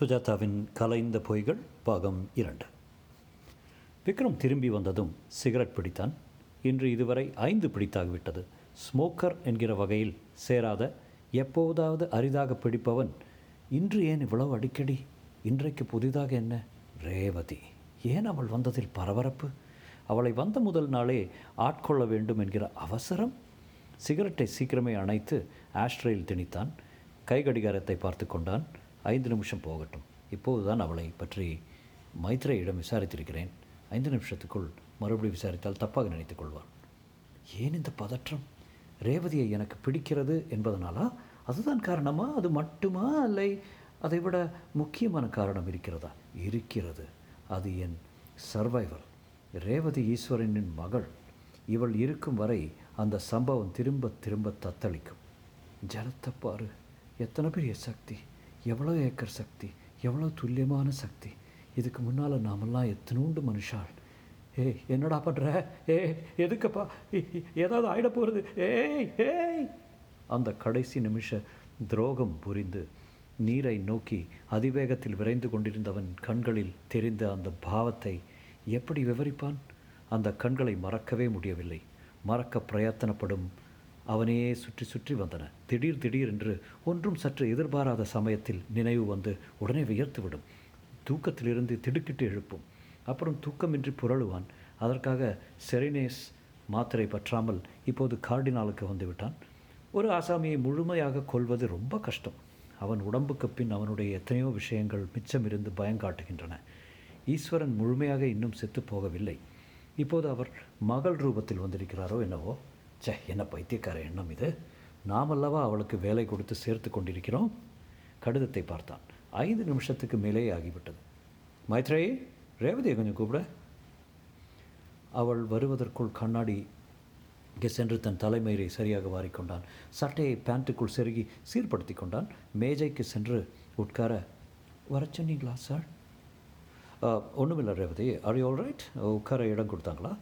சுஜாதாவின் கலைந்த பொய்கள் பாகம் இரண்டு. விக்ரம் திரும்பி வந்ததும் சிகரெட் பிடித்தான். இன்று இதுவரை ஐந்து பிடித்தாகிவிட்டது. ஸ்மோக்கர் என்கிற வகையில் சேராத எப்போதாவது அரிதாக பிடிப்பவன் இன்று ஏன் இவ்வளவு அடிக்கடி? இன்றைக்கு புதிதாக என்ன? ரேவதி ஏன் அவள் வந்ததில் பரபரப்பு? அவளை வந்த முதல் நாளே ஆட்கொள்ள வேண்டும் என்கிற அவசரம்? சிகரெட்டை சீக்கிரமே அணைத்து ஆஷ்ட்ரேயில் திணித்தான். கை கடிகாரத்தை பார்த்து கொண்டான். ஐந்து நிமிஷம் போகட்டும். இப்போதுதான் அவளை பற்றி மைத்ரேயிடம் விசாரித்திருக்கிறேன். ஐந்து நிமிஷத்துக்குள் மறுபடியும் விசாரித்தால் தப்பாக நினைத்துக் கொள்வான் ஏன் இந்த பதற்றம்? ரேவதியை எனக்கு பிடிக்கிறது என்பதனாலா? அதுதான் காரணமா? அது மட்டுமா? இல்லை அதை விட முக்கியமான காரணம் இருக்கிறதா? இருக்கிறது. அது என் சர்வைவல் ரேவதி ஈஸ்வரனின் மகள். இவள் இருக்கும் வரை அந்த சம்பவம் திரும்ப திரும்ப தத்தளிக்கும். ஜலத்தை பாரு எத்தனை பெரிய சக்தி. எவ்வளோ ஏக்கர் சக்தி எவ்வளோ துல்லியமான சக்தி. இதுக்கு முன்னால் நாமெல்லாம் எத்தனூண்டு மனுஷாள். ஏய் என்னடா பண்ணுற ஏ எதுக்கப்பா? ஏதாவது ஆயிட போகிறது ஏய் ஏய். அந்த கடைசி நிமிஷ துரோகம் புரிந்து நீரை நோக்கி அதிவேகத்தில் விரைந்து கொண்டிருந்தவன் கண்களில் தெரிந்த அந்த பாவத்தை எப்படி விவரிப்பான்? அந்த கண்களை மறக்கவே முடியவில்லை. மறக்க பிரயத்தனப்படும் அவனையே சுற்றி சுற்றி வந்தன. திடீர் திடீர் என்று ஒன்றும் சற்று எதிர்பாராத சமயத்தில் நினைவு வந்து உடனே வியர்த்துவிடும். தூக்கத்திலிருந்து திடுக்கிட்டு எழுப்பும். அப்புறம் தூக்கமின்றி புரளுவான். அதற்காக செரினேஸ் மாத்திரை பற்றாமல் இப்போது கார்டினாலுக்கு வந்துவிட்டான். ஒரு ஆசாமியை முழுமையாக கொல்வது ரொம்ப கஷ்டம். அவன் உடம்புக்கு பின் அவனுடைய எத்தனையோ விஷயங்கள் மிச்சமிருந்து பயங்காட்டுகின்றன ஈஸ்வரன் முழுமையாக இன்னும் செத்து போகவில்லை. இப்போது அவர் மகள் ரூபத்தில் வந்திருக்கிறாரோ என்னவோ? ச்சே என்ன பைத்தியக்கார எண்ணம் இது. நாமல்லவா அவளுக்கு வேலை கொடுத்து சேர்த்து கொண்டிருக்கிறோம். கடிதத்தை பார்த்தான். ஐந்து நிமிஷத்துக்கு மேலே ஆகிவிட்டது. மைத்ரேயே ரேவதியை கொஞ்சம் கூப்பிட. அவள் வருவதற்குள் கண்ணாடி இங்கே சென்று தன் தலைமயிரை சரியாக வாரிக்கொண்டான் சட்டையை பேண்ட்டுக்குள் செருகி சீர்படுத்தி கொண்டான். மேஜைக்கு சென்று உட்கார வர சொன்னீங்களா சார் ஒன்றுமில்லை ரேவதி. ஆர் யூ ரைட் உட்கார இடம் கொடுத்தாங்களா?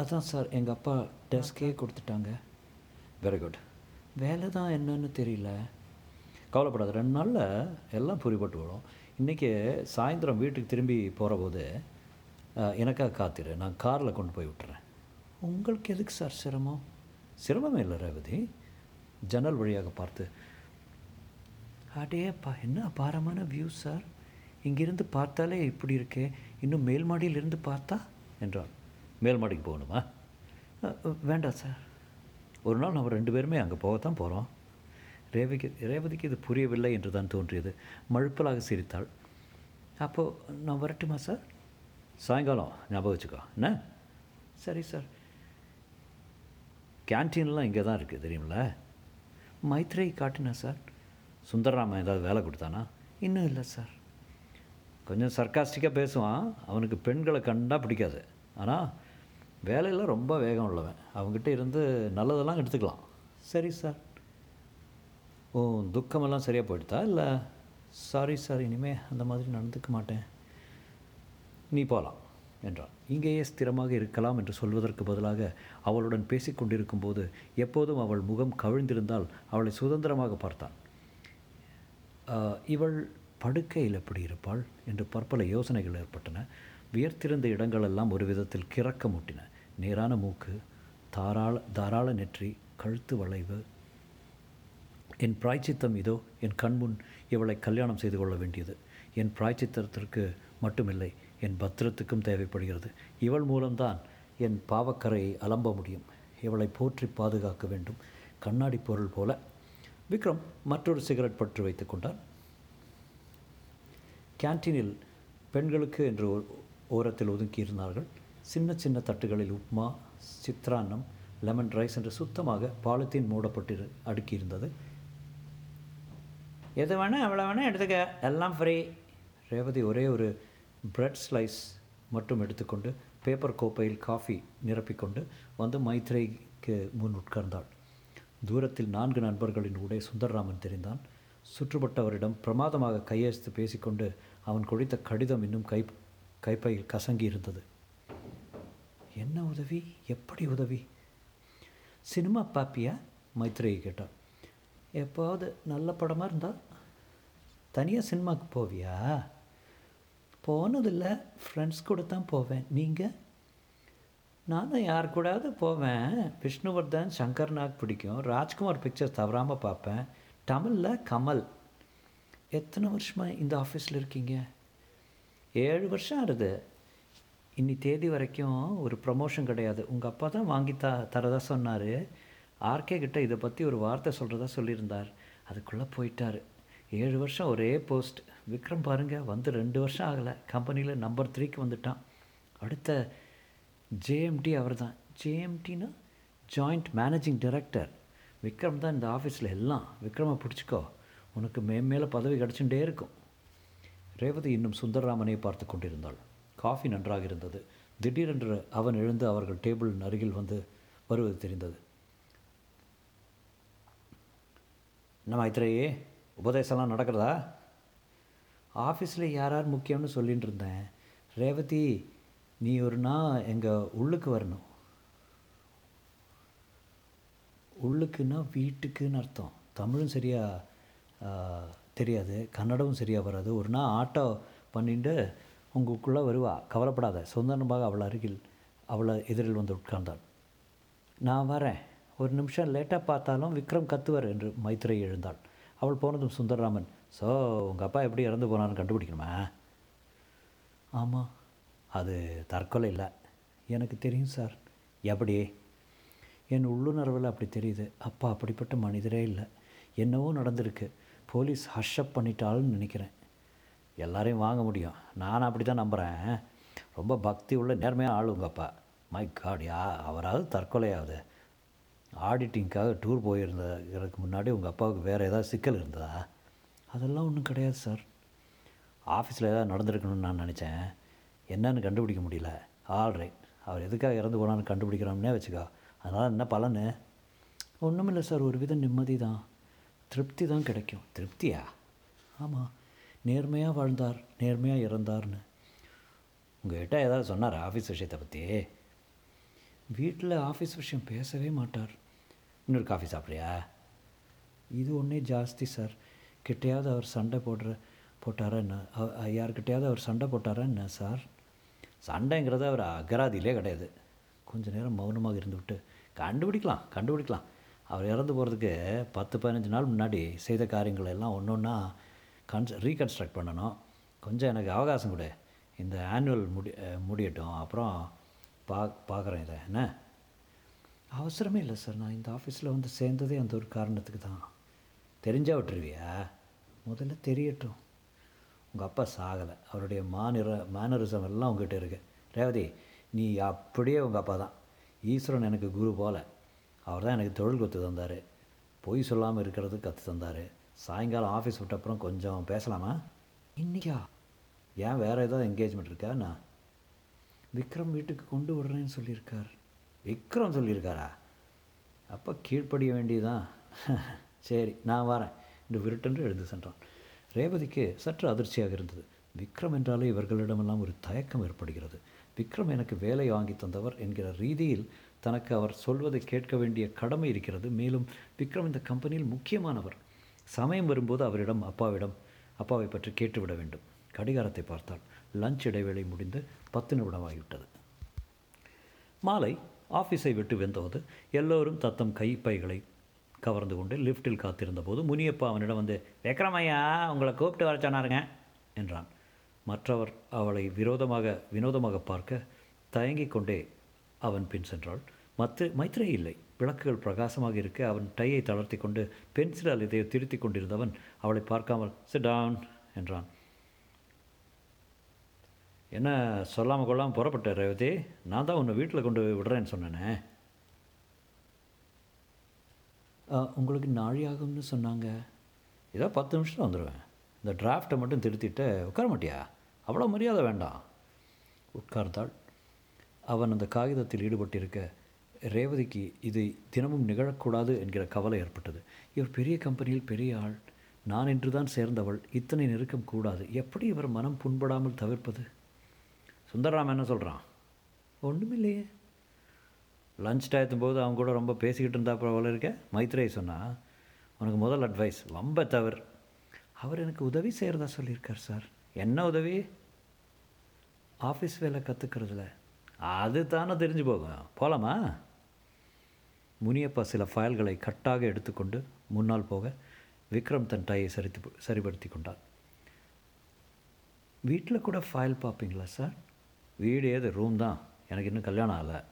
அதான் சார் எங்கள் அப்பா டெஸ்கே கொடுத்துட்டாங்க. வெரி குட் வேலை தான் என்னன்னு தெரியல. கவலைப்படாத ரெண்டு நாளில் எல்லாம் புரிபட்டு வரும். இன்றைக்கி சாயந்தரம் வீட்டுக்கு திரும்பி போகிற போது எனக்காக காத்திரு நான் காரில் கொண்டு போய் விட்டுறேன். உங்களுக்கு எதுக்கு சார் சிரமம்? சிரமமே இல்லை ரேவதி. ஜன்னல் வழியாக பார்த்து அடேப்பா என்ன அபாரமான வியூ சார் இங்கிருந்து பார்த்தாலே இப்படி இருக்கே. இன்னும் மேல் மாடியிலிருந்து பார்த்தா? என்றான். மேல் மாடிக்கு போகணுமா? வேண்டாம் சார் ஒரு நாள் நம்ம ரெண்டு பேருமே அங்கே போகத்தான் போகிறோம் ரேவதிக்கு ரேவதிக்கு இது புரியவில்லை என்று தான் தோன்றியது. மழுப்பலாக சிரித்தாள். அப்போது நான் வரட்டுமா சார்? சாயங்காலம் ஞாபகம் வச்சுக்கோ. என்ன? சரி சார். கேன்டீன்லாம் இங்கே தான் இருக்குது தெரியுமில்ல? மைத்ரேயை காட்டினா சார்? சுந்தரராமன் ஏதாவது வேலை கொடுத்தானா? இன்னும் இல்லை சார். கொஞ்சம் சர்க்காஸ்டிக்காக பேசுவான். அவனுக்கு பெண்களை கண்டா பிடிக்காது. ஆனால் வேலையில் ரொம்ப வேகம் உள்ளவன். அவங்ககிட்ட இருந்து நல்லதெல்லாம் எடுத்துக்கலாம். சரி சார் ஓ துக்கமெல்லாம் சரியாக போயிடுதா? இல்லை சாரி சார் இனிமேல் அந்த மாதிரி நடந்துக்க மாட்டேன். நீ போகலாம் என்றான். இங்கேயே ஸ்திரமாக இருக்கலாம் என்று சொல்வதற்கு பதிலாக அவளுடன் பேசிக்கொண்டிருக்கும் போது எப்போதும் அவள் முகம் கவிழ்ந்திருந்தால் அவளை சுதந்திரமாக பார்த்தான். இவள் படுக்கையில் எப்படி இருப்பாள்? என்று பற்பல யோசனைகள் ஏற்பட்டன. வியர்த்திருந்த இடங்களெல்லாம் ஒரு விதத்தில் கிறக்க முட்டின நேரான மூக்கு தாராள தாராள நெற்றி கழுத்து வளைவு. என் பிராய்ச்சித்தம் இதோ என் கண்முன் இவளை கல்யாணம் செய்து கொள்ள வேண்டியது. என் பிராய்ச்சித்தத்திற்கு மட்டுமில்லை என் பத்திரத்துக்கும் தேவைப்படுகிறது. இவள் மூலம்தான் என் பாவக்கரையை அலம்ப முடியும். இவளை போற்றி பாதுகாக்க வேண்டும். கண்ணாடி பொருள் போல. விக்ரம் மற்றொரு சிகரெட் பற்று வைத்து கொண்டான் கேன்டீனில் பெண்களுக்கு என்று ஓரத்தில் ஒதுக்கியிருந்தார்கள். சின்ன சின்ன தட்டுகளில் உப்மா சித்ரான்னம் லெமன் ரைஸ் என்று சுத்தமாக பாலித்தீன் மூடப்பட்டு அடுக்கியிருந்தது. எது வேணால் எவ்வளோ வேணால் எடுத்துக்க. எல்லாம் ஃப்ரீ ரேவதி ஒரே ஒரு பிரெட் ஸ்லைஸ் மட்டும் எடுத்துக்கொண்டு பேப்பர் கோப்பையில் காஃபி நிரப்பிக்கொண்டு வந்து மைத்ரேக்கு முன் உட்கார்ந்தாள். தூரத்தில் நான்கு நண்பர்களின் உடை சுந்தரராமன் தெரிந்தான். சுற்றுப்பட்டவரிடம் பிரமாதமாக கையெழுத்து பேசிக்கொண்டு அவன் கொடுத்த கடிதம் இன்னும் கை கைப்பையில் கசங்கி இருந்தது என்ன உதவி? எப்படி உதவி? சினிமா பாப்பியா? மைத்ரேயை கேட்டான் எப்போது நல்ல படமாக இருந்தால் தனியாக சினிமாவுக்கு போவியா? போனதில்லை. ஃப்ரெண்ட்ஸ் கூட தான் போவேன். நீங்கள் நானும் யார் கூடாவது போவேன். விஷ்ணுவர்தன் சங்கர் நாக் பிடிக்கும். ராஜ்குமார் பிக்சர் தவறாமல் பார்ப்பேன் தமிழில் கமல். எத்தனை வருஷமாக இந்த ஆஃபீஸில் இருக்கீங்க? ஏழு வருஷம் ஆகுது. இன்னி தேதி வரைக்கும் ஒரு ப்ரமோஷன் கிடையாது. உங்கள் அப்பா தான் வாங்கி த தரதா சொன்னார். ஆர்கே கிட்ட இதை பற்றி ஒரு வார்த்தை சொல்கிறதா சொல்லியிருந்தார். அதுக்குள்ளே போயிட்டார். ஏழு வருஷம் ஒரே போஸ்ட் விக்ரம் பாருங்கள் வந்து ரெண்டு வருஷம் ஆகலை. கம்பெனியில் நம்பர் த்ரீக்கு வந்துட்டான். அடுத்த ஜேஎம்டி அவர் தான். ஜேஎம்டினா ஜாயிண்ட் மேனேஜிங் டைரக்டர் விக்ரம் தான் இந்த ஆஃபீஸில் எல்லாம். விக்ரமை பிடிச்சிக்கோ. உனக்கு மேம்மேலே பதவி கிடச்சுட்டே இருக்கும். ரேவதி இன்னும் சுந்தரராமனை பார்த்து கொண்டிருந்தாள். காஃபி நன்றாக இருந்தது திடீரென்று அவன் எழுந்து அவர்கள் டேபிள் அருகில் வந்து வருவது தெரிந்தது. நம்ம மைத்ரேயே உபதேசம்லாம் நடக்கிறதா? ஆஃபீஸில் யார் யார் முக்கியம்னு சொல்லிகிட்டு இருந்தேன். ரேவதி நீ ஒரு நாள் எங்கள் உள்ளுக்கு வரணும். உள்ளுக்குன்னா வீட்டுக்குன்னு அர்த்தம். தமிழும் சரியாக தெரியாது. கன்னடமும் சரியாக வராது. ஒரு நாள் ஆட்டோ பண்ணிட்டு உங்களுக்குள்ளே வருவா. கவலைப்படாத. சுந்தரமாக அவள் அருகில் அவளை எதிரில் வந்து உட்கார்ந்தாள். நான் வரேன். ஒரு நிமிஷம் லேட்டாக பார்த்தாலும் விக்ரம் கத்துவார் என்று மைத்ரை எழுந்தாள். அவள் போனதும் சுந்தரராமன் ஸோ உங்கள் அப்பா எப்படி இறந்து போனான்னு கண்டுபிடிக்கணுமா? ஆமாம் அது தற்கொலை இல்லை. எனக்கு தெரியும் சார். எப்படி என் உள்ளுணர்வில் அப்படி தெரியுது. அப்பா அப்படிப்பட்ட மனிதரே இல்லை. என்னவோ நடந்திருக்கு. போலீஸ் ஹஷ்அப் பண்ணிட்டாள்னு நினைக்கிறேன். எல்லாரையும் வாங்க முடியும். நான் அப்படி தான் நம்புகிறேன் ரொம்ப பக்தி உள்ள நேர்மையாக ஆளுங்கப்பா உங்கள் அப்பா. மை காட் யா அவராவது தற்கொலையாவது. ஆடிட்டிங்க்காக டூர் போயிருந்ததுக்கு முன்னாடி உங்கள் அப்பாவுக்கு வேறு ஏதாவது சிக்கல் இருந்ததா? அதெல்லாம் ஒன்றும் கிடையாது சார் ஆஃபீஸில் ஏதாவது நடந்திருக்கணும்னு நான் நினச்சேன். என்னன்னு கண்டுபிடிக்க முடியல. ஆல் ரைட் அவர் எதுக்காக இறந்து போனான்னு கண்டுபிடிக்கிறோம்னே வச்சுக்கோ. அதனால் என்ன பலனு? ஒன்றுமில்லை சார் ஒரு வித நிம்மதி தான் திருப்தி தான் கிடைக்கும். திருப்தியா? ஆமாம் நேர்மையாக வாழ்ந்தார் நேர்மையாக இறந்தார்னு. உங்கள்கிட்ட ஏதாவது சொன்னார் ஆஃபீஸ் விஷயத்தை பற்றி வீட்டில் ஆஃபீஸ் விஷயம் பேசவே மாட்டார். இன்னொரு காஃபி சாப்பிட்றியா? இது ஒன்றே ஜாஸ்தி சார். கிட்டையாவது அவர் சண்டை போடுற போட்டாரா என்ன? யார்கிட்டையாவது அவர் சண்டை போட்டாரா என்ன சார்? சண்டைங்கிறது அவர் அகராதியிலே கிடையாது. கொஞ்சம் நேரம் மௌனமாக இருந்துவிட்டு கண்டுபிடிக்கலாம் கண்டுபிடிக்கலாம். அவர் இறந்து போகிறதுக்கு பத்து பதினஞ்சு நாள் முன்னாடி செய்த காரியங்கள் எல்லாம் ஒன்று ஒன்றா கன்ஸ் ரீகன்ஸ்ட்ரக்ட் பண்ணணும். கொஞ்சம் எனக்கு அவகாசம் கொடு. இந்த ஆனுவல் முடி முடியட்டும். அப்புறம் பா பார்க்குறேன் இதை. என்ன? அவசரமே இல்லை சார். நான் இந்த ஆஃபீஸில் வந்து சேர்ந்ததே அந்த ஒரு காரணத்துக்கு தான். தெரிஞ்சால் விட்டுருவியா? முதல்ல தெரியட்டும். உங்கள் அப்பா சாகலை. அவருடைய மாநிற மேனரிசம் எல்லாம் உங்ககிட்ட இருக்கு. ரேவதி நீ அப்படியே உங்கள் அப்பா தான். ஈஸ்வரன் எனக்கு குரு போல. அவர் தான் எனக்கு தொழில் கற்று தந்தார். பொய் சொல்லாமல் இருக்கிறது கற்று தந்தார். சாயங்காலம் ஆஃபீஸ் விட்ட அப்புறம் கொஞ்சம் பேசலாமா? இன்னைக்கா? ஏன் வேறு ஏதாவது என்கேஜ்மெண்ட் இருக்கா நான் விக்ரம் வீட்டுக்கு கொண்டு விடுறேன்னு சொல்லியிருக்கார். விக்ரம் சொல்லியிருக்காரா? அப்போ கீழ்ப்படிய வேண்டியதான் சரி நான் வரேன். என்று விருட்டென்று எழுந்து சென்றான். ரேவதிக்கு சற்று அதிர்ச்சியாக இருந்தது. விக்ரம் என்றாலே இவர்களிடமெல்லாம் ஒரு தயக்கம் ஏற்படுகிறது. விக்ரம் எனக்கு வேலை வாங்கி தந்தவர் என்கிற ரீதியில் தனக்கு அவர் சொல்வதை கேட்க வேண்டிய கடமை இருக்கிறது. மேலும் விக்ரம் இந்த கம்பெனியில் முக்கியமானவர். சமயம் வரும்போது அவரிடம் அப்பாவிடம் அப்பாவை பற்றி கேட்டுவிட வேண்டும். கடிகாரத்தை பார்த்தால் லஞ்ச் இடைவேளை முடிந்து பத்து நிமிடமாகிவிட்டது மாலை ஆஃபீஸை விட்டு வெந்தபோது எல்லோரும் தத்தம் கைப்பைகளை கவர்ந்து கொண்டு லிஃப்ட்டில் காத்திருந்த போது முனியப்பா அவனிடம் வந்து விக்ரமையா உங்களை கூப்பிட்டு வர சொன்னாருங்க என்றான். மற்றவர் அவளை விரோதமாக வினோதமாக பார்க்க தயங்கிக் கொண்டே அவன் பின் சென்றாள். மற்ற மைத்ரே இல்லை. விளக்குகள் பிரகாசமாக இருக்க அவன் டையை தளர்த்தி கொண்டு பென்சிலால் இதை திருத்தி கொண்டிருந்தவன் அவளை பார்க்காமல் சிட் டவுன் என்றான். என்ன சொல்லாமல் கொள்ளாமல் புறப்பட்ட ரேவதி? நான் தான் உன்னை வீட்டில் கொண்டு போய் விடுறேன்னு சொன்னேனே. உங்களுக்கு நாழி ஆகும்னு சொன்னாங்க. ஏதோ பத்து நிமிஷத்தில் வந்துடுவேன் இந்த டிராஃப்ட்டை மட்டும் திருத்திட்டு உட்கார மாட்டியா? அவ்வளோ மரியாதை வேண்டாம். உட்கார்ந்தாள் அவன் அந்த காகிதத்தில் ஈடுபட்டிருக்க ரேவதிக்கு இது தினமும் நிகழக்கூடாது என்கிற கவலை ஏற்பட்டது. இவர் பெரிய கம்பெனியில் பெரிய ஆள். நான் என்று தான் சேர்ந்தவள். இத்தனை நெருக்கம் கூடாது. எப்படி இவர் மனம் புண்படாமல் தவிர்ப்பது? சுந்தரராமன் என்ன சொல்கிறான் ஒன்றுமில்லையே லஞ்ச் டயத்தும் போது அவங்க கூட ரொம்ப பேசிக்கிட்டு இருந்தா போல இருக்க? மைத்ரே சொன்னா. உனக்கு முதல் அட்வைஸ் வம்ப தவிர. அவர் எனக்கு உதவி செய்கிறதா சொல்லியிருக்கார் சார். என்ன உதவி? ஆஃபீஸ் வேலை கற்றுக்கிறதுல அது தானே தெரிஞ்சு போகும். போகலாமா முனியப்பா சில ஃபைல்களை கட்டாக எடுத்துக்கொண்டு முன்னால் போக விக்ரம் தன் டையை சரித்து சரிப்படுத்தி கொண்டார் வீட்டில் கூட ஃபைல் பார்ப்பீங்களா சார்? வீடு ஏது ரூம் தான். எனக்கு இன்னும் கல்யாணம் ஆகலை.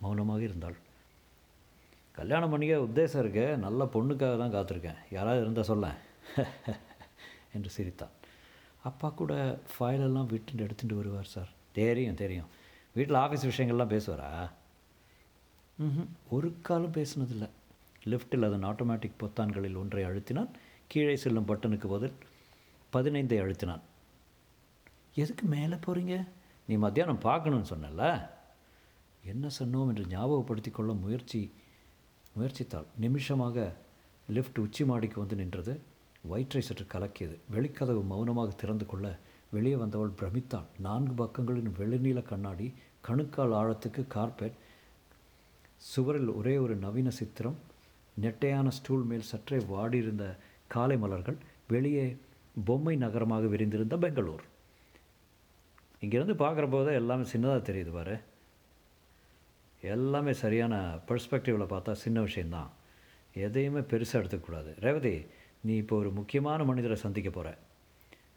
மௌனமாக இருந்தாள். கல்யாணம் பண்ணிக்க உத்தேசம் இருக்கு. நல்ல பொண்ணுக்காக தான் காத்திருக்கேன். யாராவது இருந்தால் சொல்ல. என்று சிரித்தான். அப்பா கூட ஃபைலெல்லாம் விட்டு எடுத்துகிட்டு வருவார் சார். தெரியும் தெரியும். வீட்டில் ஆஃபீஸ் விஷயங்கள்லாம் பேசுவாரா? ஒரு காலம் பேசினதில்லை. லிஃப்ட்டில் அதன் ஆட்டோமேட்டிக் பொத்தான்களில் ஒன்றை அழுத்தினான். கீழே செல்லும் பட்டனுக்கு பதில் பதினைந்தை அழுத்தினான். எதுக்கு மேலே போகிறீங்க நீ மத்தியானம் பார்க்கணும்னு சொன்னல என்ன சொன்னோம்? என்று ஞாபகப்படுத்தி கொள்ள முயற்சி முயற்சித்தாள். நிமிஷமாக லிஃப்ட் உச்சி மாடிக்கு வந்து நின்றது. வயிற்றை சற்று கலக்கியது. வெளிக்கதவு மௌனமாக திறந்து கொள்ள வெளியே வந்தவள் பிரமித்தாள் நான்கு பக்கங்களின் வெளிநீல கண்ணாடி கணுக்கால் ஆழத்துக்கு கார்பெட் சுவரில் ஒரே ஒரு நவீன சித்திரம் நெட்டையான ஸ்டூல் மேல் சற்றே வாடியிருந்த காலை மலர்கள் வெளியே பொம்மை நகரமாக விரிந்திருந்த பெங்களூர். இங்கேருந்து பார்க்குற போதே எல்லாமே சின்னதாக தெரியுது பாரு. எல்லாமே சரியான பர்ஸ்பெக்டிவில் பார்த்தா சின்ன விஷயந்தான் எதையுமே பெருசாக எடுத்துக்கூடாது ரேவதி நீ இப்போ ஒரு முக்கியமான மனிதரை சந்திக்க போகிற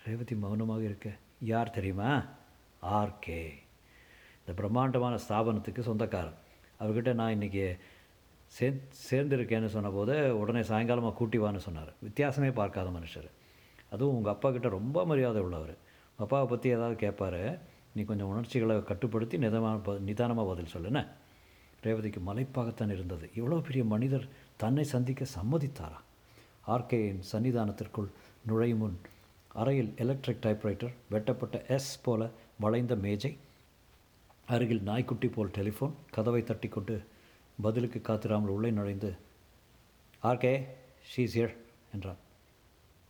ரேவதி மௌனமாக இருக்க. யார் தெரியுமா? ஆர்கே இந்த பிரம்மாண்டமான ஸ்தாபனத்துக்கு சொந்தக்காரன். அவர்கிட்ட நான் இன்றைக்கி சே சேர்ந்துருக்கேன்னு சொன்னபோது உடனே சாயங்காலமாக கூட்டி வான்னு சொன்னார். வித்தியாசமே பார்க்காத மனுஷர். அதுவும் உங்கள் அப்பா கிட்ட ரொம்ப மரியாதை உள்ளவர். உங்கள் அப்பாவை பற்றி ஏதாவது கேட்பார் நீ கொஞ்சம் உணர்ச்சிகளை கட்டுப்படுத்தி நிதமான ப நிதானமாக பதில் சொல்லுண்ணே ரேவதிக்கு மலைப்பாகத்தான் இருந்தது. இவ்வளோ பெரிய மனிதர் தன்னை சந்திக்க சம்மதித்தாரா? ஆர்கேயின் சன்னிதானத்திற்குள் நுழையும் முன் அறையில் எலக்ட்ரிக் டைப்ரைட்டர் வெட்டப்பட்ட எஸ் போல வளைந்த மேஜை அருகில் நாய்க்குட்டி போல் டெலிஃபோன். கதவை தட்டிக்கொண்டு பதிலுக்கு காத்திராமல் உள்ளே நுழைந்து ஆர்கே ஷீஸ் ஹியர் என்றார்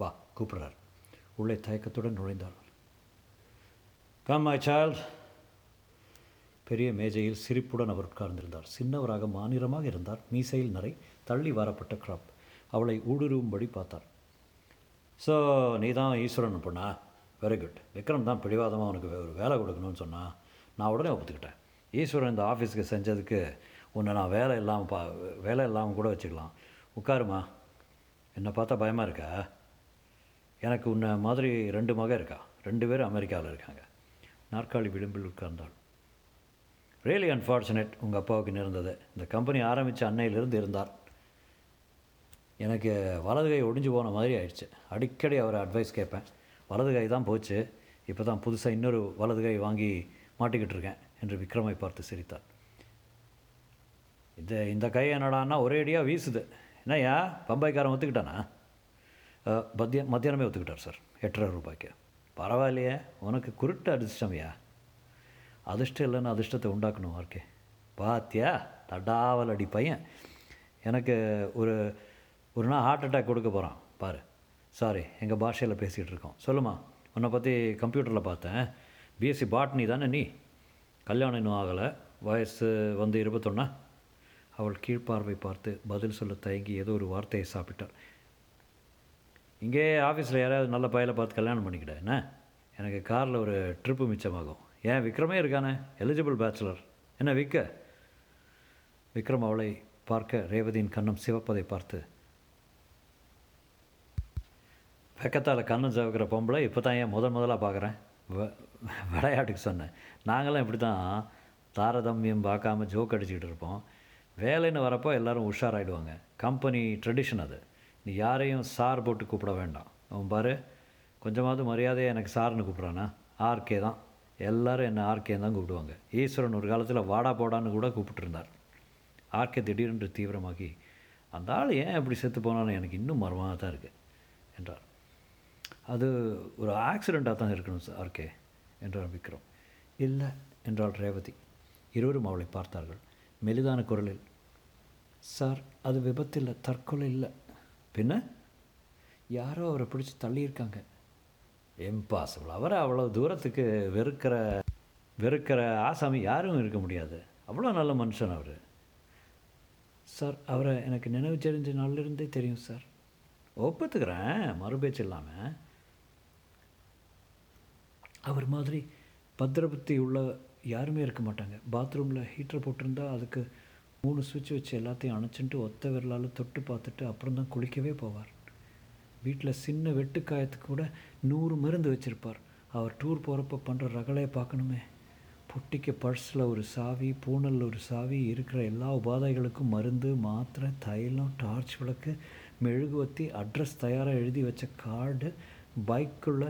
வா கூப்பிடுறார். உள்ளே தயக்கத்துடன் நுழைந்தாள். கம் மை சைல்ட் பெரிய மேஜையில் சிரிப்புடன் அவர் உட்கார்ந்திருந்தார். சின்னவராக மாநிலமாக இருந்தார். மீசையில் நிறை தள்ளி வாரப்பட்ட கிராப். அவளை ஊடுருவும்படி பார்த்தார். ஸோ நீ தான் ஈஸ்வரன் பொண்ணா? வெரி குட் விக்ரம் தான் பிடிவாதமாக உனக்கு ஒரு வேலை கொடுக்கணும்னு சொன்னான். நான் உடனே ஒப்புத்துக்கிட்டேன். ஈஸ்வரன் இந்த ஆஃபீஸுக்கு செஞ்சதுக்கு உன்னை நான் வேலை இல்லாமல் பா வேலை இல்லாமல் கூட வச்சுக்கலாம். உட்காருமா. என்னை பார்த்தா பயமாக இருக்கா? எனக்கு உன்னை மாதிரி ரெண்டு மகன் இருக்கா? ரெண்டு பேரும் அமெரிக்காவில் இருக்காங்க. நாற்காலி விளிம்பில் உட்கார்ந்தாள். ரியலி அன்ஃபார்ச்சுனேட் உங்கள் அப்பாவுக்கு நேர்ந்தது. இந்த கம்பெனி ஆரம்பித்த அன்னையிலிருந்து இருந்தார். எனக்கு வலது கை ஒடிஞ்சு போன மாதிரி ஆயிடுச்சு. அடிக்கடி அவரை அட்வைஸ் கேட்பேன். வலது கை தான் போச்சு. இப்போ தான் புதுசாக இன்னொரு வலது கை வாங்கி மாட்டிக்கிட்டு இருக்கேன் என்று விக்ரமை பார்த்து சிரித்தார் இது இந்த கை என்னடான்னா ஒரே அடியாக வீசுது. என்னய்யா பம்பாய்க்காரன் ஒத்துக்கிட்டானா? மத்திய மத்தியானமே ஒத்துக்கிட்டார் சார் எட்டரை ரூபாய்க்கு. பரவாயில்லையே உனக்கு குருட்டு அதிர்ஷ்டம்யா. அதிர்ஷ்டம் இல்லைன்னு அதிர்ஷ்டத்தை உண்டாக்கணும் ஆர்கே பாத்தியா தடாவல் அடி பையன். எனக்கு ஒரு ஒரு நாள் ஹார்ட் அட்டாக் கொடுக்க போகிறான் பாரு. சாரி எங்கள் பாஷையில் பேசிகிட்டு இருக்கோம். சொல்லுமா உன்னை பற்றி கம்ப்யூட்டரில் பார்த்தேன். பிஎஸ்சி பாட்னி தானே நீ? கல்யாணம் இன்னும் ஆகலை. வயசு வந்து இருபத்தொன்னா. அவள் கீழ்ப்பார்வை பார்த்து பதில் சொல்ல தயங்கி ஏதோ ஒரு வார்த்தையை சாப்பிட்டாள். இங்கே ஆஃபீஸில் யாராவது நல்ல பையலை பார்த்து கல்யாணம் பண்ணிக்கிட என்ன? எனக்கு காரில் ஒரு ட்ரிப்பு மிச்சமாகும். ஏன் விக்ரமே இருக்கானே? எலிஜிபிள் பேச்சுலர் என்ன விக்க? விக்ரம் அவளை பார்க்க ரேவதியின் கண்ணம் சிவப்பதை பார்த்து வெக்கத்தால் கண்ணம் சிவக்கிற பொம்பளை இப்போ தான் ஏன் முதல் முதலாக பார்க்குறேன் விளையாட்டுக்கு சொன்னேன். நாங்களாம் இப்படி தான் தாரதமியம் பார்க்காம ஜோக் அடிச்சுக்கிட்டு இருப்போம். வேலைன்னு வரப்போ எல்லாரும் உஷாராயிடுவாங்க. கம்பெனி ட்ரெடிஷன் அது. நீ யாரையும் சார் போட்டு கூப்பிட வேண்டாம். அவன் பாரு கொஞ்சமாவது மரியாதையாக எனக்கு சார்னு கூப்பிட்றானா? ஆர்கே தான். எல்லோரும் என்னை ஆர்கே தான் கூப்பிடுவாங்க. ஈஸ்வரன் ஒரு காலத்தில் வாடா போடான்னு கூட கூப்பிட்டுருந்தார். ஆர்கே திடீரென்று தீவிரமாகி அந்த ஆள் ஏன் இப்படி செத்து போனான்னு எனக்கு இன்னும் மர்மமாக தான் இருக்குது என்றார். அது ஒரு ஆக்சிடெண்ட்டாக தான் இருக்கணும் சார் ஆர்கே என்றார் விக்ரம் இல்லை என்றாள் ரேவதி இருவரும் அவளை பார்த்தார்கள். மெலிதான குரலில் சார் அது விபத்தில் தற்கொலை இல்லை. பின்ன? யாரோ அவரை பிடிச்சி தள்ளியிருக்காங்க. இம்பாசிபிள் அவரை அவ்வளோ தூரத்துக்கு வெறுக்கிற வெறுக்கிற ஆசாமி யாரும் இருக்க முடியாது. அவ்வளோ நல்ல மனுஷன் அவர். சார் அவரை எனக்கு நினைவு தெரிஞ்ச நாளிலிருந்தே தெரியும் சார் ஒப்புத்துக்கிறேன். மறுபேச்சு இல்லாமல் அவர் மாதிரி பத்திரபுத்தி உள்ள யாருமே இருக்க மாட்டாங்க. பாத்ரூமில் ஹீட்டர் போட்டிருந்தா அதுக்கு மூணு சுவிட்ச் வச்சு எல்லாத்தையும் அணைச்சிட்டு ஒத்த விரலால் தொட்டு பார்த்துட்டு அப்புறம் தான் குளிக்கவே போவார். வீட்டில் சின்ன வெட்டுக்காயத்துக்கு கூட நூறு மருந்து வச்சுருப்பார். அவர் டூர் போகிறப்ப பண்ணுற ரகலையை பார்க்கணுமே. பொட்டிக்கு பர்ஸில் ஒரு சாவி பூனலில் ஒரு சாவி இருக்கிற எல்லா உபாதைகளுக்கும் மருந்து மாத்திரை தைலம் டார்ச் விளக்கு மெழுகுவத்தி அட்ரஸ் தயாராக எழுதி வச்ச கார்டு பைக்குள்ளே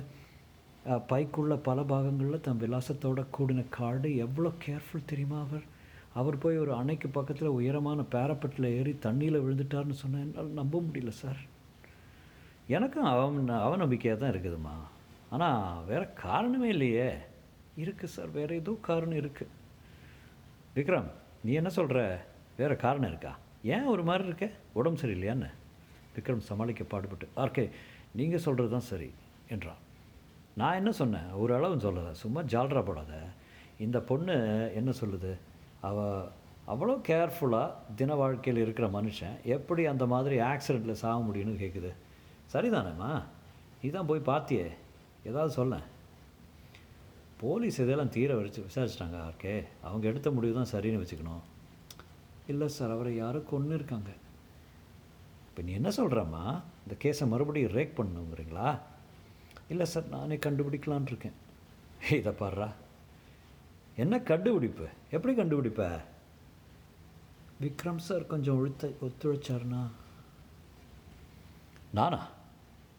பைக்குள்ள பல பாகங்களில் தன் விலாசத்தோட கூடின கார்டு எவ்வளோ கேர்ஃபுல் தெரியுமா அவர்? அவர் போய் ஒரு அணைக்கு பக்கத்தில் உயரமான பேரப்பட்டில் ஏறி தண்ணியில் விழுந்துட்டார்னு சொன்னால் என்னால் நம்ப முடியல சார் எனக்கும் அவன் அவநம்பிக்கையாக தான் இருக்குதுமா ஆனால் வேறு காரணமே இல்லையே. இருக்குது சார் வேறு ஏதோ காரணம் இருக்குது விக்ரம் நீ என்ன சொல்கிற வேறு காரணம் இருக்கா? ஏன் ஒரு மாதிரி இருக்க? உடம்பு சரியில்லையான்னு? விக்ரம் சமாளிக்க பாடுபட்டு ஆர்கே நீங்கள் சொல்கிறது தான் சரி என்றான். நான் என்ன சொன்னேன்? ஒரு அளவு சொல்லலை. சும்மா ஜால்ரா போடாத. இந்த பொண்ணு என்ன சொல்லுது? அவ அவ்வளோ கேர்ஃபுல்லாக தின வாழ்க்கையில் இருக்கிற மனுஷன் எப்படி அந்த மாதிரி ஆக்சிடெண்ட்டில் சாக முடியும்னு கேட்குது சரிதானேம்மா? நீ தான் போய் பார்த்தியே ஏதாவது சொல்ல போலீஸ் இதெல்லாம் தீர வச்சு விசாரிச்சிட்டாங்க ஆர்கே. அவங்க எடுத்த முடிவு தான் சரின்னு வச்சுக்கணும். இல்லை சார் அவரை யாரும் கொன்று இருக்காங்க. இப்போ நீ என்ன சொல்கிறம்மா இந்த கேஸை மறுபடியும் ரேக் பண்ணுங்கிறீங்களா இல்லை சார் நானே கண்டுபிடிக்கலான் இருக்கேன். இதை பாடுறா என்ன கண்டுபிடிப்பு? எப்படி கண்டுபிடிப்ப? விக்ரம் சார் கொஞ்சம் ஒழுத்த ஒத்துழைச்சார்னா நானா?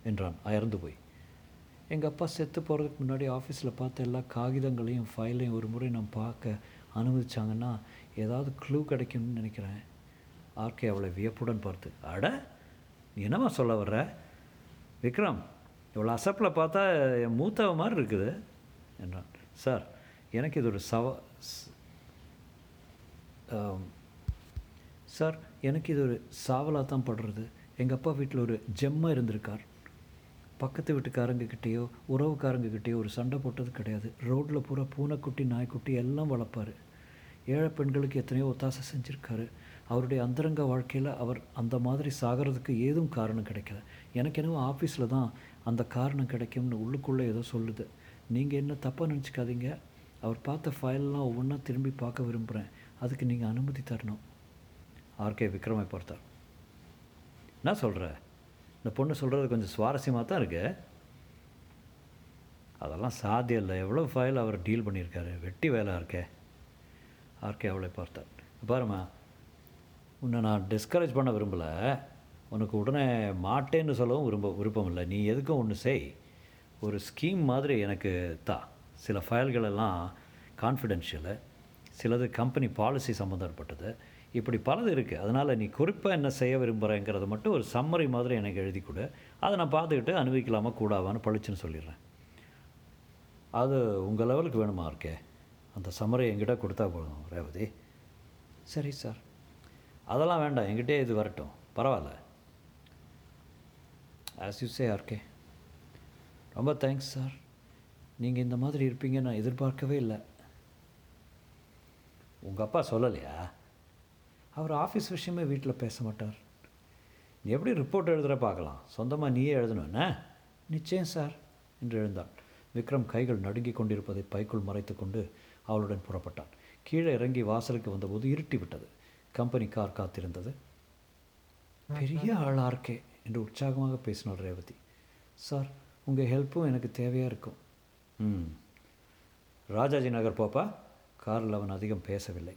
என்றான் அயர்ந்து போய். எங்கள் அப்பா செத்து போகிறதுக்கு முன்னாடி ஆஃபீஸில் பார்த்த எல்லா காகிதங்களையும் ஃபைலையும் ஒரு முறை நான் பார்க்க அனுமதிச்சாங்கன்னா ஏதாவது க்ளூ கிடைக்கும்னு நினைக்கிறேன். ஆர்கே அவளை வியப்புடன் பார்த்து அட நீ என்னம்மா சொல்ல வர்ற? விக்ரம் இவ்வளோ அசப்பில் பார்த்தா என் மூத்தவ மாதிரி இருக்குது என்றான். சார் எனக்கு இது ஒரு சவ சார் எனக்கு இது ஒரு சாவலாக தான் படுறது. எங்கள் அப்பா வீட்டில் ஒரு ஜெம்மாக இருந்திருக்கார். பக்கத்து வீட்டுக்காரங்கக்கிட்டேயோ உறவுக்காரங்கக்கிட்டேயோ ஒரு சண்டை போட்டது கிடையாது. ரோட்டில் பூரா பூனைக்குட்டி நாய்க்குட்டி எல்லாம் வளர்ப்பார். ஏழை பெண்களுக்கு எத்தனையோ ஒத்தாசை செஞ்சுருக்காரு. அவருடைய அந்தரங்க வாழ்க்கையில் அவர் அந்த மாதிரி சாகிறதுக்கு ஏதும் காரணம் கிடைக்கல. எனக்கு என்னவோ ஆஃபீஸில் தான் அந்த காரணம் கிடைக்கும்னு உள்ளுக்குள்ளே ஏதோ சொல்லுது. நீங்கள் என்ன தப்பாக நினச்சிக்காதீங்க. அவர் பார்த்த ஃபைல்லாம் ஒவ்வொன்றா திரும்பி பார்க்க விரும்புகிறேன் அதுக்கு நீங்கள் அனுமதி தரணும். ஆர்கே விக்ரமை பார்த்தார் என்ன சொல்கிற இந்த பொண்ணு சொல்கிறது கொஞ்சம் சுவாரஸ்யமாக தான் இருக்கு. அதெல்லாம் சாத்தியம் இல்லை. எவ்வளோ ஃபைல் அவர் டீல் பண்ணியிருக்காரு. வெட்டி வேலை இருக்கே ஆர்கே அவளை பார்த்தார் பாரும்மா உன்னை நான் டிஸ்கரேஜ் பண்ண விரும்பலை. உனக்கு உடனே மாட்டேன்னு சொல்லவும் விரும்ப விருப்பம் இல்லை நீ எதுக்கும் ஒன்று செய்? ஒரு ஸ்கீம் மாதிரி எனக்கு தா. சில ஃபயல்களெல்லாம் கான்ஃபிடென்ஷியலு சிலது கம்பெனி பாலிசி சம்மந்தப்பட்டது இப்படி பலது இருக்குது அதனால் நீ குறிப்பாக என்ன செய்ய விரும்புகிறேங்கிறத மட்டும் ஒரு சம்மரி மாதிரி எனக்கு எழுதி கொடு. அதை நான் பார்த்துக்கிட்டு அனுபவிக்கலாமா கூடாவான்னு பளிச்சுன்னு சொல்லிடுறேன். அது உங்கள் லெவலுக்கு வேணுமா இருக்கே அந்த சம்மரை என்கிட்ட கொடுத்தா போதும் ரேவதி. சரி சார் அதெல்லாம் வேண்டாம். என்கிட்டே இது வரட்டும். பரவாயில்ல. ஆஸ் யூ சே ஆர்கே ரொம்ப தேங்க்ஸ் சார் நீங்கள் இந்த மாதிரி இருப்பீங்க நான் எதிர்பார்க்கவே இல்லை. உங்கள் அப்பா சொல்லலையா? அவர் ஆஃபீஸ் விஷயமே வீட்டில் பேச மாட்டார். நீ எப்படி ரிப்போர்ட் எழுதுகிற பார்க்கலாம். சொந்தமாக நீயே எழுதணும்னா நிச்சயம் சார் என்று எழுந்தான். விக்ரம் கைகள் நடுங்கி கொண்டிருப்பதை பைக்குள் மறைத்துக்கொண்டு அவளுடன் புறப்பட்டான். கீழே இறங்கி வாசலுக்கு வந்தபோது இருட்டி விட்டது கம்பெனி கார் காத்திருந்தது. பெரிய ஆளாக இருக்கே என்று உற்சாகமாக பேசினாள் ரேவதி. சார் உங்கள் ஹெல்ப்பும் எனக்கு தேவையாக இருக்கும். ம். ராஜாஜி நகர் போப்பா. காரில் அவன் அதிகம் பேசவில்லை.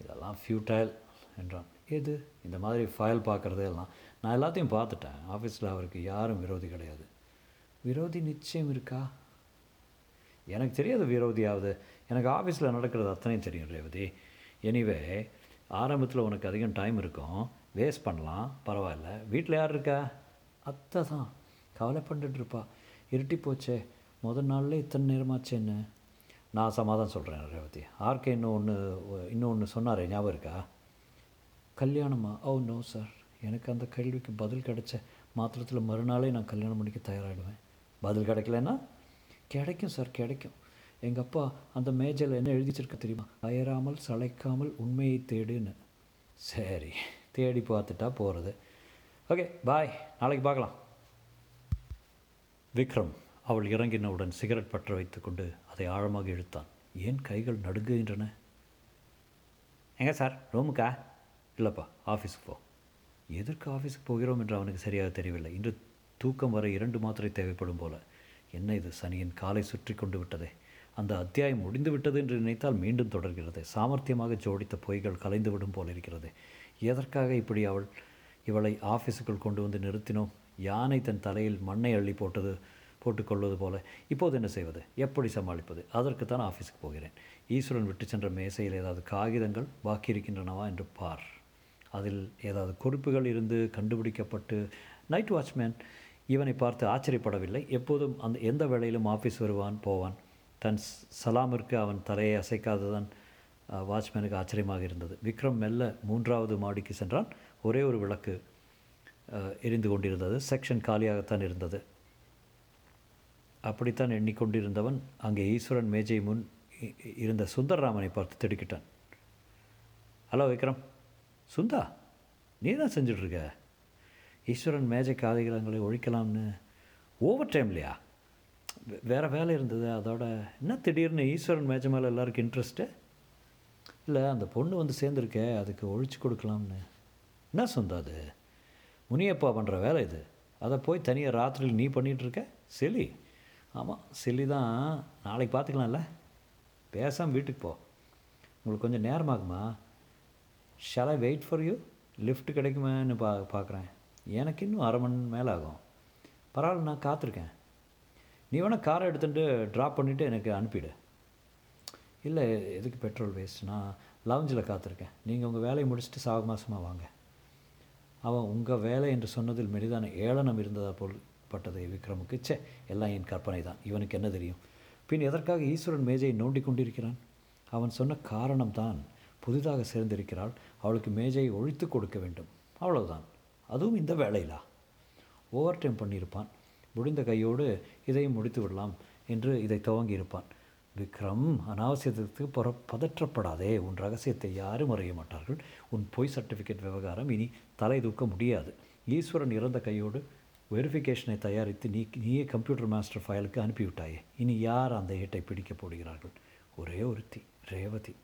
இதெல்லாம் ஃபியூட்டைல் என்றான். எது? இந்த மாதிரி ஃபைல் பார்க்குறது எல்லாம். நான் எல்லாத்தையும் பார்த்துட்டேன். ஆஃபீஸில் அவருக்கு யாரும் விரோதி கிடையாது. விரோதி நிச்சயம் இருக்கா? எனக்கு தெரியாது விரோதியாவது. எனக்கு ஆஃபீஸில் நடக்கிறது அத்தனையும் தெரியும் ரேவதி. எனிவே ஆரம்பத்தில் உனக்கு அதிகம் டைம் இருக்கும். வேஸ்ட் பண்ணலாம் பரவாயில்ல. வீட்டில் யார் இருக்கா? அத்தை தான். கவலை பண்ணிட்டுருப்பா இருட்டி போச்சே. முதல் நாளில் இத்தனை நேரமாச்சேன்னு. நான் சமாதானம் சொல்கிறேன் ரேவதி. ஆர்கே இன்னும் ஒன்று இன்னும் ஒன்று ஞாபகம் இருக்கா? கல்யாணமா? ஓ நோ சார் எனக்கு அந்த கேள்விக்கு பதில் கிடைச்ச மாத்திரத்தில் மறுநாளே நான் கல்யாணம் பண்ணிக்க தயாராகிடுவேன் பதில் கிடைக்கலன்னா? கிடைக்கும் சார் கிடைக்கும். எங்கள் அப்பா அந்த மேஜையில் என்ன எழுதி வச்சிருக்க தெரியுமா? அயராமல் சளைக்காமல் உண்மையை தேடுன்னு. சரி. தேடி பார்த்துட்டா போகிறது ஓகே பாய் நாளைக்கு பார்க்கலாம். விக்ரம் அவள் இறங்கினவுடன் சிகரெட் பற்ற வைத்துக்கொண்டு அதை ஆழமாக இழுத்தான். ஏன் கைகள் நடுங்குகின்றன? எங்க சார்? ரூமுக்கா? இல்லைப்பா ஆஃபீஸுக்கு போ. எதற்கு ஆஃபீஸுக்கு போகிறோம் என்று அவனுக்கு சரியாக தெரியவில்லை. இன்று தூக்கம் வர இரண்டு மாத்திரை தேவைப்படும் போல. என்ன இது சனியின் காலை சுற்றி கொண்டு விட்டதே? அந்த அத்தியாயம் முடிந்து விட்டது என்று நினைத்தால் மீண்டும் தொடர்கிறது. சாமர்த்தியமாக ஜோடித்த பொய்கள் கலைந்துவிடும் போல இருக்கிறது. எதற்காக இப்படி அவள் இவளை ஆஃபீஸுக்குள் கொண்டு வந்து நிறுத்தினோம் யானை தன் தலையில் மண்ணை அள்ளி போட்டது போட்டுக்கொள்வது போல. இப்போது என்ன செய்வது? எப்படி சமாளிப்பது? அதற்குத்தான் ஆஃபீஸுக்கு போகிறேன். ஈஸ்வரன் விட்டு சென்ற மேசையில் ஏதாவது காகிதங்கள் பாக்கி இருக்கின்றனவா என்று பார். அதில் ஏதாவது குறிப்புகள் இருந்து கண்டுபிடிக்கப்பட்டு நைட் வாட்ச்மேன் இவனை பார்த்து ஆச்சரியப்படவில்லை. எப்போதும் அந்த எந்த வேளையிலும் ஆஃபீஸ் வருவான் போவான். தன் சலாமிற்கு அவன் தலையை அசைக்காததான் வாட்ச்மேனுக்கு ஆச்சரியமாக இருந்தது. விக்ரம் மெல்ல மூன்றாவது மாடிக்கு சென்றான். ஒரே ஒரு விளக்கு எரிந்து கொண்டிருந்தது. செக்ஷன் காலியாகத்தான் இருந்தது. அப்படித்தான் எண்ணிக்கொண்டிருந்தவன் அங்கே ஈஸ்வரன் மேஜை முன் இ- இருந்த சுந்தரராமனை பார்த்து திடுக்கிட்டான். ஹலோ விக்ரம் சுந்தா நீ தான் செஞ்சிட்ருக்க? ஈஸ்வரன் மேஜை காதிகளங்களை ஒழிக்கலாம்னு ஓவர் டைம்லையா இல்லையா? வேறு வேலை இருந்தது. அதோட என்ன திடீர்னு ஈஸ்வரன் மேஜை மேலே எல்லாருக்கும் இன்ட்ரெஸ்ட்டு இல்லை அந்த பொண்ணு வந்து சேர்ந்துருக்கே அதுக்கு ஒழிச்சு கொடுக்கலாம்னு. என்ன சொந்த அது? முனியப்பா பண்ணுற வேலை இது. அதை போய் தனியாக ராத்திரியில் நீ பண்ணிகிட்ருக்க செல்லி. ஆமாம் செல்லி தான். நாளைக்கு பார்த்துக்கலாம்ல. பேசாமல் வீட்டுக்கு போ. உங்களுக்கு கொஞ்சம் நேரமாகுமா shall I wait for you lift கிடைக்குமான்னு பா பார்க்குறேன். எனக்கு இன்னும் அரை மணி மேலே ஆகும் பரவாயில்ல நான் காத்திருக்கேன். நீ வேணால் காரை எடுத்துகிட்டு ட்ராப் பண்ணிவிட்டு எனக்கு அனுப்பிவிடு இல்லை எதுக்கு பெட்ரோல் வேஸ்ட் நான் லவுஞ்சில் காத்திருக்கேன். நீங்கள் உங்கள் வேலையை முடிச்சுட்டு சாக மாதமாக வாங்க. அவன் உங்கள் வேலை என்று சொன்னதில் மெலிதான ஏளனம் இருந்ததா போல் விக்ரமுக்கு ச்சே எல்லாம் என் கற்பனை தான். இவனுக்கு என்ன தெரியும்? பின் எதற்காக ஈஸ்வரன் மேஜையை நோண்டி கொண்டிருக்கிறான்? அவன் சொன்ன காரணம்தான் புதிதாக சேர்ந்திருக்கிறாள். அவளுக்கு மேஜையை ஒழித்து கொடுக்க வேண்டும். அவ்வளவுதான். அதுவும் இந்த வேலையிலா? ஓவர் டைம் பண்ணியிருப்பான். முடிந்த கையோடு இதையும் முடித்து விடலாம் என்று இதை துவங்கியிருப்பான். விக்ரம் அனாவசியத்துக்கு புற பதற்றப்படாதே. உன் ரகசியத்தை யாரும் அறிய மாட்டார்கள். உன் பொய் சர்டிஃபிகேட் விவகாரம் இனி தலை தூக்க முடியாது. ஈஸ்வரன் இறந்த கையோடு வெரிஃபிகேஷனை தயாரித்து நீ நீயே கம்ப்யூட்டர் மாஸ்டர் ஃபைலுக்கு அனுப்பிவிட்டாயே. இனி யார் அந்த ஏட்டை பிடிக்கப் போடுகிறார்கள்? ஒரே ஒருத்தி ரேவதி.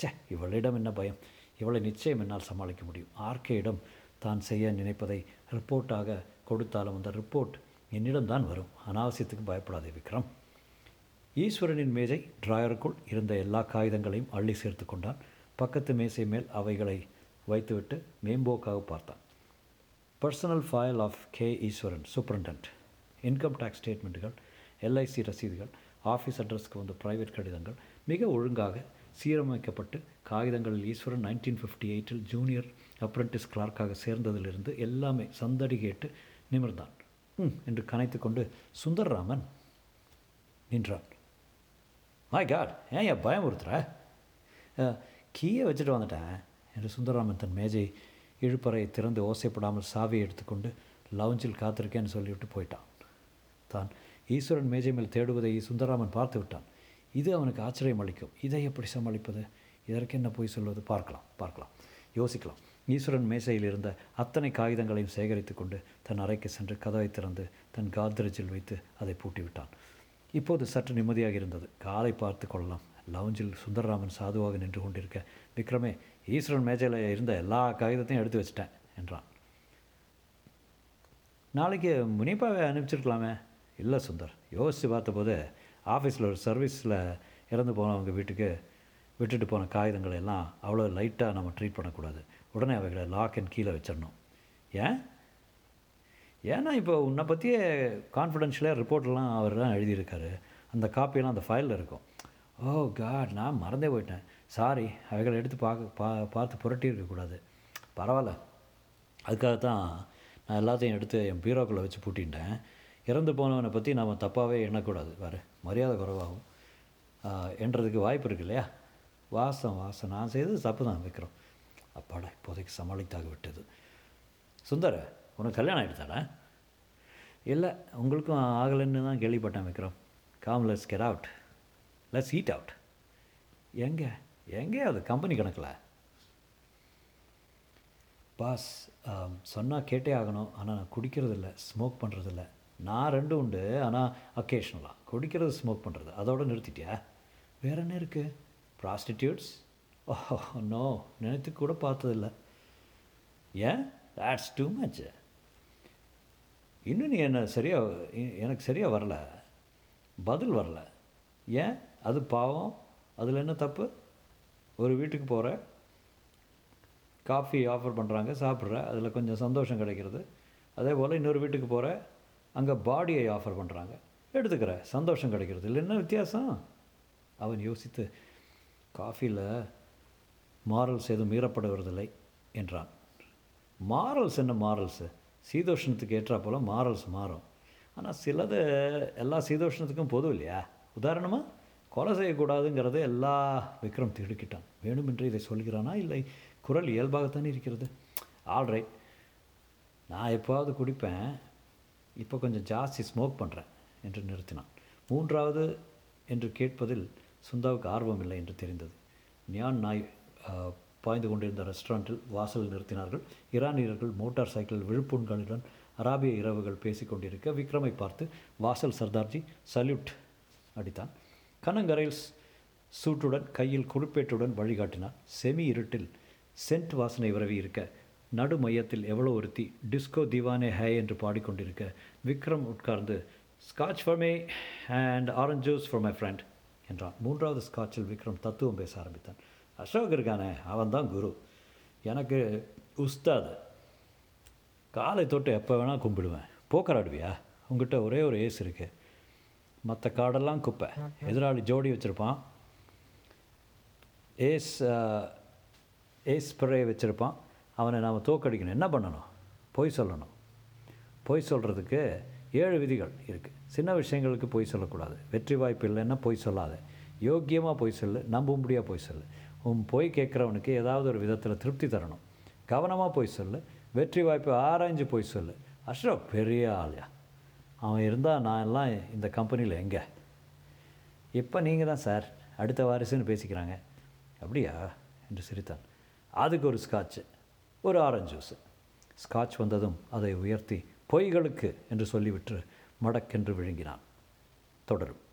ச்சே இவளிடம் என்ன பயம்? இவளை நிச்சயம் என்னால் சமாளிக்க முடியும். ஆர்கேயிடம் தான் செய்ய நினைப்பதை ரிப்போர்ட்டாக கொடுத்தாலும் அந்த ரிப்போர்ட் என்னிடம் தான் வரும். அனாவசியத்துக்கு பயப்படாதே விக்ரம். ஈஸ்வரனின் மேஜை டிராயருக்குள் இருந்த எல்லா காகிதங்களையும் அள்ளி சேர்த்து கொண்டான். பக்கத்து மேசை மேல் அவைகளை வைத்துவிட்டு மேம்போக்காக பார்த்தான். Personal file of K Eswaran superintendent income tax ஸ்டேட்மெண்ட்டுகள் LIC ரசீதுகள் ஆஃபீஸ் அட்ரஸ்க்கு வந்த ப்ரைவேட் கடிதங்கள் மிக ஒழுங்காக சீரமைக்கப்பட்டு காகிதங்களில் ஈஸ்வரன் நைன்டீன் ஃபிஃப்டி எயிட்டில் ஜூனியர் அப்ரெண்டிஸ் கிளார்க்காக சேர்ந்ததிலிருந்து எல்லாமே சந்தடி கேட்டு நிமிர்ந்தான். ம் என்று கனைத்து கொண்டு சுந்தர்ராமன் நின்றான். மை காட் ஏன் ஏன் பயமுறுத்துற கீயை வச்சுட்டு வந்துட்டேன். என்று சுந்தரராமன் தன் மேஜை இழுப்பறையை திறந்து ஓசைப்படாமல் சாவியை எடுத்துக்கொண்டு லவுஞ்சில் காத்திருக்கேன்னு சொல்லிவிட்டு போயிட்டான். தான் ஈஸ்வரன் மேஜை மேல் தேடுவதை சுந்தரராமன் பார்த்து விட்டான். இது அவனுக்கு ஆச்சரியம் அளிக்கும். இதை எப்படி சமாளிப்பது? இதற்கு என்ன போய் சொல்வது? பார்க்கலாம் பார்க்கலாம். யோசிக்கலாம். ஈஸ்வரன் மேசையில் இருந்த அத்தனை காகிதங்களையும் சேகரித்து கொண்டு தன் அறைக்கு சென்று கதவை திறந்து தன் காத்ரேஜில் வைத்து அதை பூட்டிவிட்டான். இப்போது சற்று நிம்மதியாக இருந்தது காலை பார்த்து கொள்ளலாம். லவுஞ்சில் சுந்தரராமன் சாதுவாக நின்று கொண்டிருக்க விக்ரமே ஈஸ்வரன் மேஜையில் இருந்த எல்லா காகிதத்தையும் எடுத்து வச்சிட்டேன் என்றான். நாளைக்கு முனிப்பாவை அனுப்பிச்சிருக்கலாமே. இல்லை சுந்தர். யோசித்து பார்த்தபோது ஆஃபீஸில் ஒரு சர்வீஸில் இறந்து போனவங்க வீட்டுக்கு விட்டுட்டு போன காகிதங்களை எல்லாம் அவ்வளோ லைட்டாக நம்ம ட்ரீட் பண்ணக்கூடாது. உடனே அவைகளை லாக் அண்ட் கீழே வச்சிடணும். ஏன்? ஏன்னா இப்போ உன்னை பற்றியே கான்ஃபிடென்ஷியலாக ரிப்போர்ட்லாம் அவர் தான் எழுதியிருக்காரு. அந்த காப்பியெல்லாம் அந்த ஃபைலில் இருக்கும். Oh ஓ காட் நான் மறந்தே போயிட்டேன். சாரி அவைகளை எடுத்து பார்க்க பா பார்த்து புரட்டி இருக்கக்கூடாது பரவாயில்ல. அதுக்காக தான் நான் எல்லாத்தையும் எடுத்து என் பீரோக்குள்ளே வச்சு பூட்டிட்டேன். இறந்து போனவனை பற்றி நாம் தப்பாகவே எண்ணக்கூடாது. வேறு மரியாதை குறைவாகும். என்றதுக்கு வாய்ப்பு இருக்கு இல்லையா? வாசம் வாசம். நான் செய்தது தப்பு தான் வைக்கிறோம் அப்பாடா இப்போதைக்கு சமாளித்தாக விட்டது சுந்தர உனக்கு கல்யாணம் ஆகிடுச்சாடா இல்லை உங்களுக்கும் ஆகலைன்னு தான் கேள்விப்பட்டேன் Vikram. Come let's get out let's eat out எங்கே? எங்கே அது கம்பெனி கணக்கில்? பாஸ் um, சொன்னால் கேட்டே ஆகணும். ஆனால் நான் குடிக்கிறதில்ல ஸ்மோக் பண்ணுறதில்ல நான் ரெண்டும் உண்டு ஆனால் அக்கேஷனலாக குடிக்கிறது ஸ்மோக் பண்ணுறது அதோட நிறுத்திட்டியா? வேற என்ன இருக்குது ப்ராஸ்டிடியூட்ஸ் ஓ நோ நினைத்து கூட பார்த்ததில்ல. ஏன்? தேட்ஸ் டூ மச் இன்னும் நீ என்ன சரியாக எனக்கு சரியாக வரல. பதில் வரல. ஏன்? அது பாவம். அதில் என்ன தப்பு? ஒரு வீட்டுக்கு போகிற காஃபி ஆஃபர் பண்ணுறாங்க சாப்பிட்ற அதில் கொஞ்சம் சந்தோஷம் கிடைக்கிறது. அதே போல் இன்னொரு வீட்டுக்கு போகிற அங்கே பாடியை ஆஃபர் பண்ணுறாங்க எடுத்துக்கிற சந்தோஷம் கிடைக்கிறது. இல்லை என்ன வித்தியாசம்? அவன் யோசித்து காஃபியில் மாரல்ஸ் எதுவும் மீறப்படுவதில்லை என்றான். மாரல்ஸ் என்ன மாரல்ஸு சீதோஷ்ணத்துக்கு ஏற்றா போல் மாரல்ஸ் மாறும் ஆனால் சிலது எல்லா சீதோஷ்ணத்துக்கும் பொது இல்லையா? உதாரணமாக கொலை செய்யக்கூடாதுங்கிறது எல்லா விக்ரம் திடுக்கிட்டான் வேணுமென்று இதை சொல்கிறானா? இல்லை குரல் இயல்பாகத்தானே இருக்கிறது? ஆல்ரைட் நான் எப்போவாவது குடிப்பேன். இப்போ கொஞ்சம் ஜாஸ்தி ஸ்மோக் பண்ணுறேன் என்று நிறுத்தினான். மூன்றாவது என்று கேட்பதில் சுந்தாவுக்கு ஆர்வம் இல்லை என்று தெரிந்தது. நியான் நாய் பாய்ந்து கொண்டிருந்த ரெஸ்டாரண்ட்டில் வாசல் நிறுத்தினார்கள். ஈரானியர்கள் மோட்டார் சைக்கிள் விழுப்புண்களுடன் அராபிய இரவுகள் பேசிக்கொண்டிருக்க விக்ரமை பார்த்து வாசல் சர்தார்ஜி சல்யூட் அடித்தான். கனங்கரையில் சூட்டுடன் கையில் குறிப்பேட்டுடன் வழிகாட்டினார். செமி இருட்டில் சென்ட் வாசனை விரவி இருக்க நடு மையத்தில் எவ்வளோ ஒருத்தி டிஸ்கோ திவானே ஹே என்று பாடிக்கொண்டிருக்க விக்ரம் உட்கார்ந்து scotch for me and orange juice for my friend என்றான். மூன்றாவது ஸ்காட்சில் விக்ரம் தத்துவம் பேச ஆரம்பித்தான். அசோக் இருக்கானே அவன்தான் குரு. எனக்கு உஸ்தாது. காலை தொட்டு எப்போ வேணால் கும்பிடுவேன். போக்கர் ஆடுவியா உங்ககிட்ட ஒரே ஒரு ஏஸ் இருக்கு. மற்ற கார்டெல்லாம் குப்பை. எதிராளி ஜோடி வச்சுருப்பான். ஏஸ் ஏஸ் ஸ்ப்ரே வச்சுருப்பான். அவனை நாம் தோக்கடிக்கணும். என்ன பண்ணணும்? பொய் சொல்லணும். பொய் சொல்கிறதுக்கு ஏழு விதிகள் இருக்குது சின்ன விஷயங்களுக்கு பொய் சொல்லக்கூடாது. வெற்றி வாய்ப்பு இல்லைன்னா பொய் சொல்லாத. யோக்கியமாக பொய் சொல்லு. நம்பும்படியாக பொய் சொல்லு. உன் பொய் கேட்குறவனுக்கு ஏதாவது ஒரு விதத்தில் திருப்தி தரணும். கவனமாக பொய் சொல்லு. வெற்றி வாய்ப்பு ஆராய்ஞ்சு பொய் சொல்லு. அஷ்ரப் பெரிய ஆளியா. அவன் இருந்தால் நான் எல்லாம் இந்த கம்பெனியில் எங்கே? இப்போ நீங்கள் தான் சார் அடுத்த வாரிசுன்னு பேசிக்கிறாங்க. அப்படியா? என்று சிரித்தான். அதுக்கு ஒரு ஸ்காட்ச் ஒரு ஆரஞ்சு ஜூஸு ஸ்காட்ச் வந்ததும் அதை உயர்த்தி பொய்களுக்கு என்று சொல்லிவிட்டு மடக்கென்று விழுங்கினான். தொடரும்.